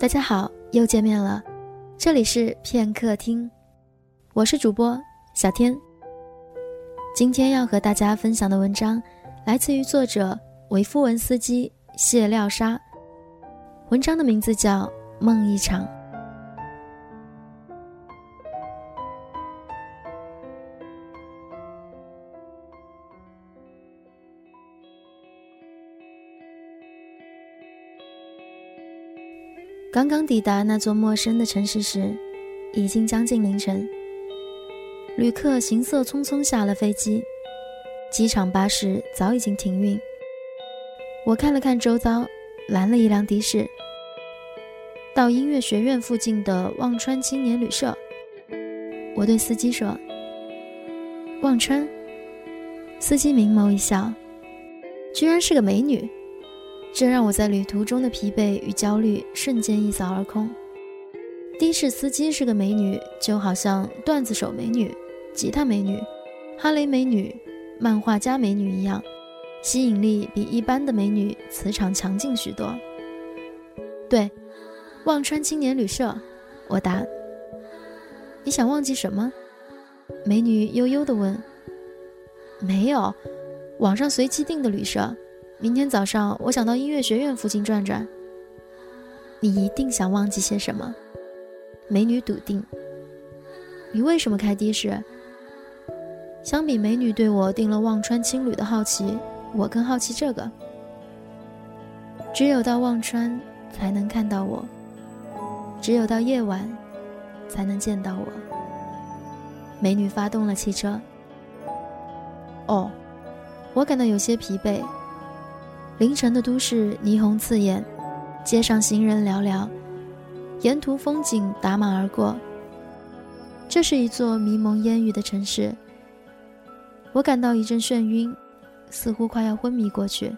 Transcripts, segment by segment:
大家好，又见面了，这里是片刻听，我是主播小天。今天要和大家分享的文章来自于作者维夫文斯基谢廖沙，文章的名字叫《梦一场》。刚刚抵达那座陌生的城市时，已经将近凌晨。旅客行色匆匆下了飞机，机场巴士早已经停运。我看了看周遭，拦了一辆的士，到音乐学院附近的忘川青年旅社。我对司机说：“忘川。”司机明眸一笑：“居然是个美女。”这让我在旅途中的疲惫与焦虑瞬间一扫而空。的士司机是个美女，就好像段子手美女、吉他美女、哈雷美女、漫画家美女一样，吸引力比一般的美女磁场强劲许多。对，忘川青年旅社，我答。你想忘记什么？美女悠悠地问。没有，网上随机订的旅社。明天早上，我想到音乐学院附近转转。你一定想忘记些什么？美女笃定。你为什么开的士？相比美女对我订了忘川青旅的好奇，我更好奇这个。只有到忘川才能看到我，只有到夜晚才能见到我。美女发动了汽车。哦，我感到有些疲惫。凌晨的都市，霓虹刺眼，街上行人寥寥，沿途风景打马而过。这是一座迷蒙烟雨的城市。我感到一阵眩晕，似乎快要昏迷过去。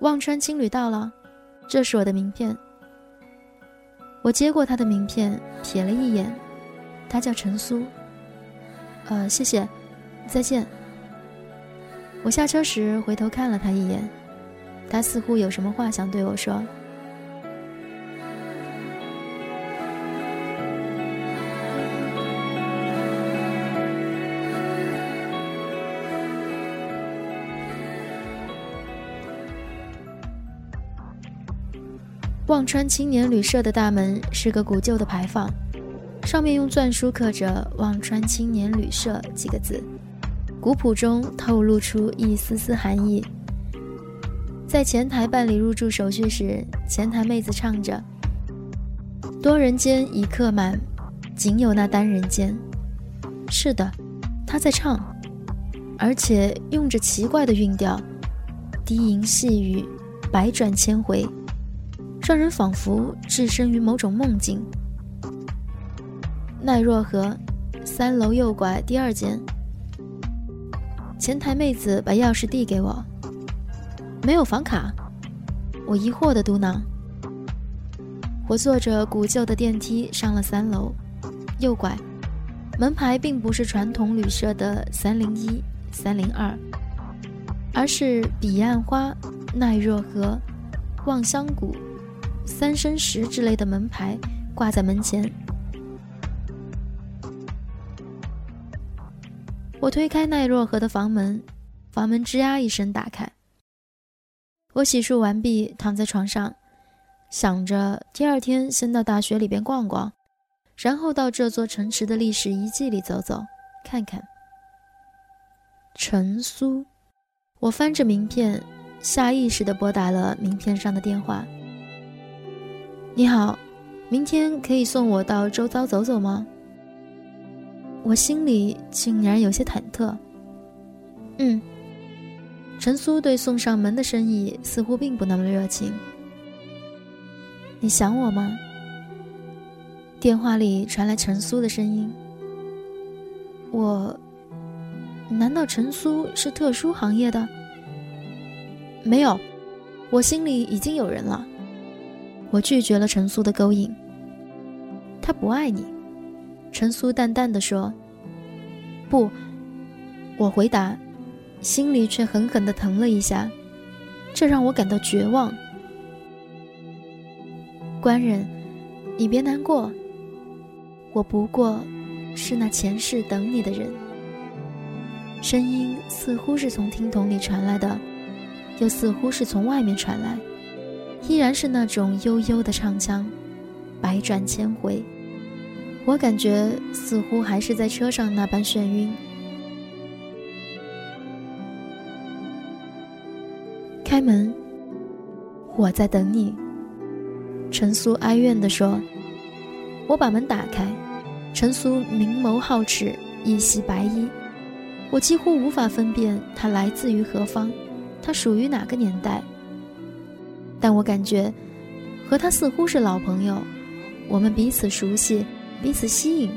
忘川青旅到了，这是我的名片。我接过他的名片，瞥了一眼，他叫陈苏。呃，谢谢，再见。我下车时回头看了他一眼，他似乎有什么话想对我说。忘川青年旅社的大门是个古旧的牌坊，上面用篆书刻着“忘川青年旅社”几个字。古朴中透露出一丝丝寒意。在前台办理入住手续时，前台妹子唱着：“多人间已客满，仅有那单人间。”是的，她在唱，而且用着奇怪的韵调，低吟细语，百转千回，让人仿佛置身于某种梦境。奈若何，三楼右拐第二间。前台妹子把钥匙递给我，没有房卡，我疑惑的嘟囔。我坐着古旧的电梯上了三楼，右拐，门牌并不是传统旅社的三零一、三零二，而是彼岸花、奈若何、望乡谷、三生石之类的门牌挂在门前。我推开奈若河的房门，房门吱呀一声打开。我洗漱完毕，躺在床上，想着第二天先到大学里边逛逛，然后到这座城池的历史遗迹里走走看看。陈苏，我翻着名片，下意识地拨打了名片上的电话。你好，明天可以送我到周遭走走吗？我心里竟然有些忐忑。嗯，陈苏对送上门的生意似乎并不那么热情。你想我吗？电话里传来陈苏的声音。我，难道陈苏是特殊行业的？没有，我心里已经有人了。我拒绝了陈苏的勾引。他不爱你。陈苏淡淡的说：“不。”我回答，心里却狠狠的疼了一下，这让我感到绝望。官人，你别难过。我不过是那前世等你的人。声音似乎是从听筒里传来的，又似乎是从外面传来，依然是那种悠悠的唱腔，百转千回。我感觉似乎还是在车上那般眩晕。开门，我在等你。陈苏哀怨地说：“我把门打开，陈苏明眸皓齿，一袭白衣，我几乎无法分辨他来自于何方，他属于哪个年代。但我感觉，和他似乎是老朋友，我们彼此熟悉。”彼此吸引，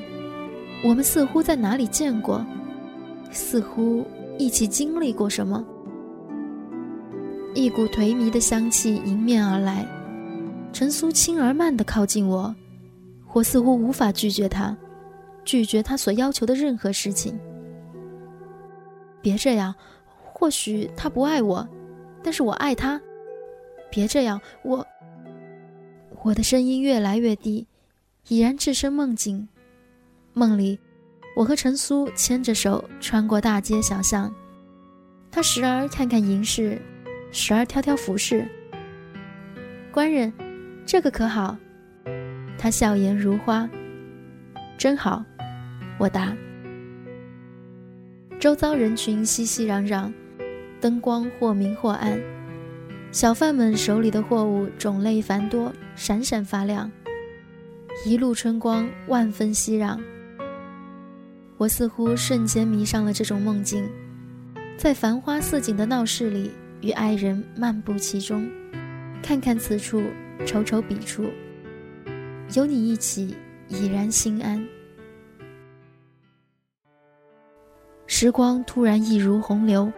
我们似乎在哪里见过，似乎一起经历过什么。一股颓靡的香气迎面而来，陈苏轻而慢地靠近我，我似乎无法拒绝他，拒绝他所要求的任何事情。别这样，或许他不爱我，但是我爱他。别这样，我……我的声音越来越低。已然置身梦境，梦里，我和陈苏牵着手穿过大街小巷，他时而看看银饰，时而挑挑服饰。官人，这个可好？他笑颜如花，真好。我答。周遭人群熙熙攘攘，灯光或明或暗，小贩们手里的货物种类繁多，闪闪发亮。一路春光，万分熙攘。我似乎瞬间迷上了这种梦境，在繁花似锦的闹市里，与爱人漫步其中，看看此处，瞅瞅彼处，有你一起，已然心安。时光突然一如洪流，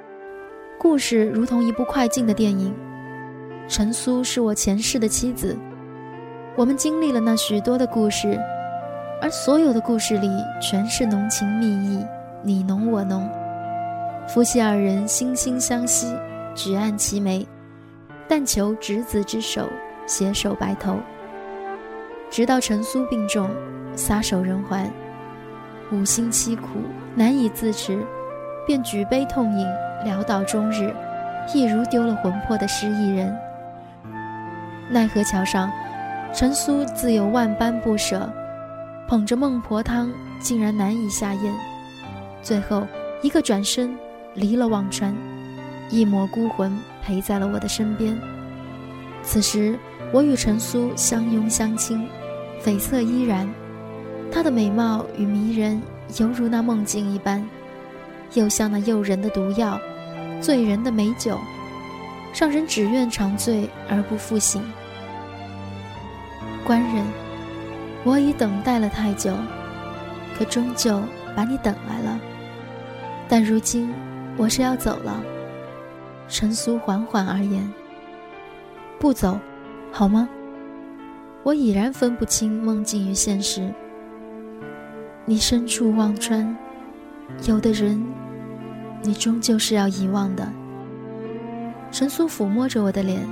故事如同一部快进的电影。陈苏是我前世的妻子。我们经历了那许多的故事，而所有的故事里全是浓情蜜意，你浓我浓。夫妻二人惺惺相惜，举案齐眉，但求执子之手，携手白头。直到陈苏病重，撒手人寰，五心凄苦，难以自持，便举杯痛饮，潦倒终日，一如丢了魂魄的失意人。奈何桥上。陈苏自有万般不舍，捧着孟婆汤，竟然难以下咽。最后一个转身，离了忘川，一抹孤魂陪在了我的身边。此时，我与陈苏相拥相亲，绯色依然。她的美貌与迷人，犹如那梦境一般，又像那诱人的毒药，醉人的美酒，让人只愿长醉而不复醒。官人，我已等待了太久，可终究把你等来了。但如今我是要走了。陈苏缓缓而言：“不走，好吗？”我已然分不清梦境与现实。你身处忘川，有的人，你终究是要遗忘的。陈苏抚摸着我的脸。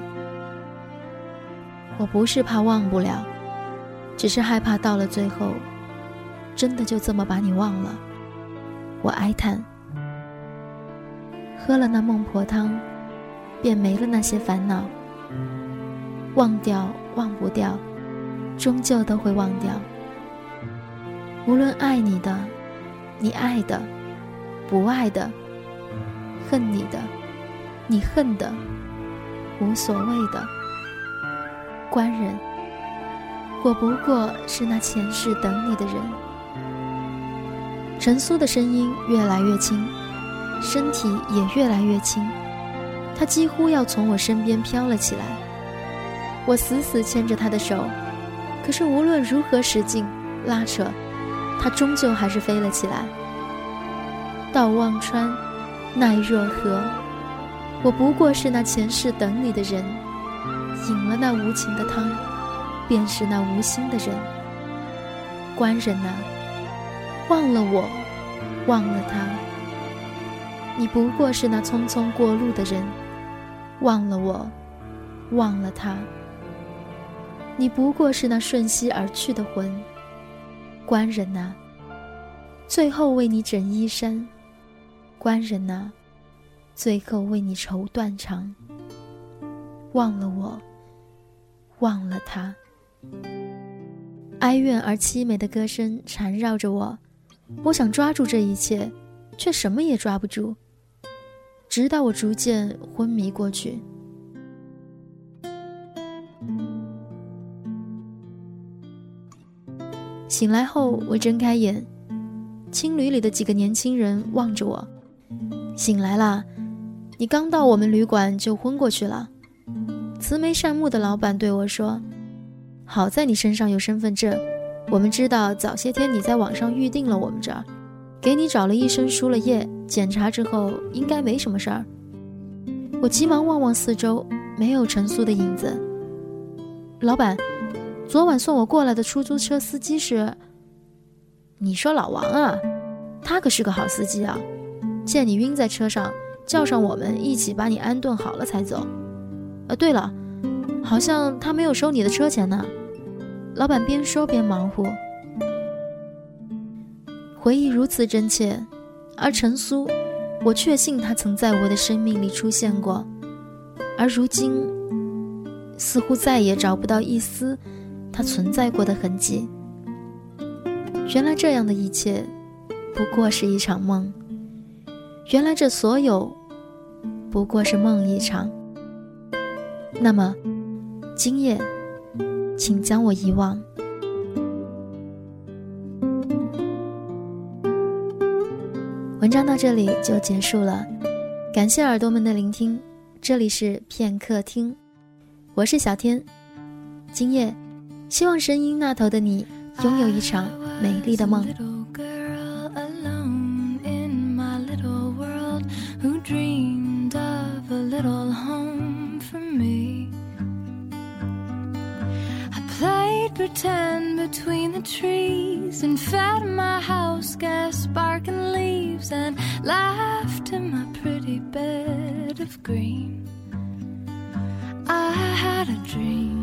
我不是怕忘不了，只是害怕到了最后，真的就这么把你忘了。我哀叹。喝了那孟婆汤，便没了那些烦恼。忘掉，忘不掉，终究都会忘掉。无论爱你的，你爱的，不爱的，恨你的，你恨的，无所谓的。官人，我不过是那前世等你的人。陈苏的声音越来越轻，身体也越来越轻，他几乎要从我身边飘了起来。我死死牵着他的手，可是无论如何使劲拉扯，他终究还是飞了起来。到忘川，奈若何？我不过是那前世等你的人。饮了那无情的汤，便是那无心的人。官人呐，忘了我，忘了他。你不过是那匆匆过路的人，忘了我，忘了他。你不过是那瞬息而去的魂。官人呐，最后为你整衣衫；官人呐，最后为你绸断肠。忘了我，忘了他。哀怨而凄美的歌声缠绕着我，我想抓住这一切，却什么也抓不住。直到我逐渐昏迷过去。醒来后，我睁开眼，青旅里的几个年轻人望着我：“醒来啦，你刚到我们旅馆就昏过去了。”慈眉善目的老板对我说：“好在你身上有身份证，我们知道早些天你在网上预定了我们这儿，给你找了医生输了液。”检查之后应该没什么事儿。我急忙望望四周，没有陈苏的影子。老板，昨晚送我过来的出租车司机是？你说老王啊？他可是个好司机啊！见你晕在车上，叫上我们一起把你安顿好了才走。呃，对了，好像他没有收你的车钱呢。老板边说边忙活，回忆如此真切。而陈苏，我确信他曾在我的生命里出现过，而如今，似乎再也找不到一丝他存在过的痕迹。原来这样的一切，不过是一场梦。原来这所有，不过是梦一场。那么，今夜，请将我遗忘。文章到这里就结束了，感谢耳朵们的聆听。这里是片刻听，我是小天。今夜，希望声音那头的你拥有一场美丽的梦。Pretend between the trees and fed my house gas sparking leaves and laughed in my pretty bed of green. I had a dream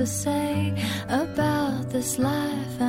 to say about this life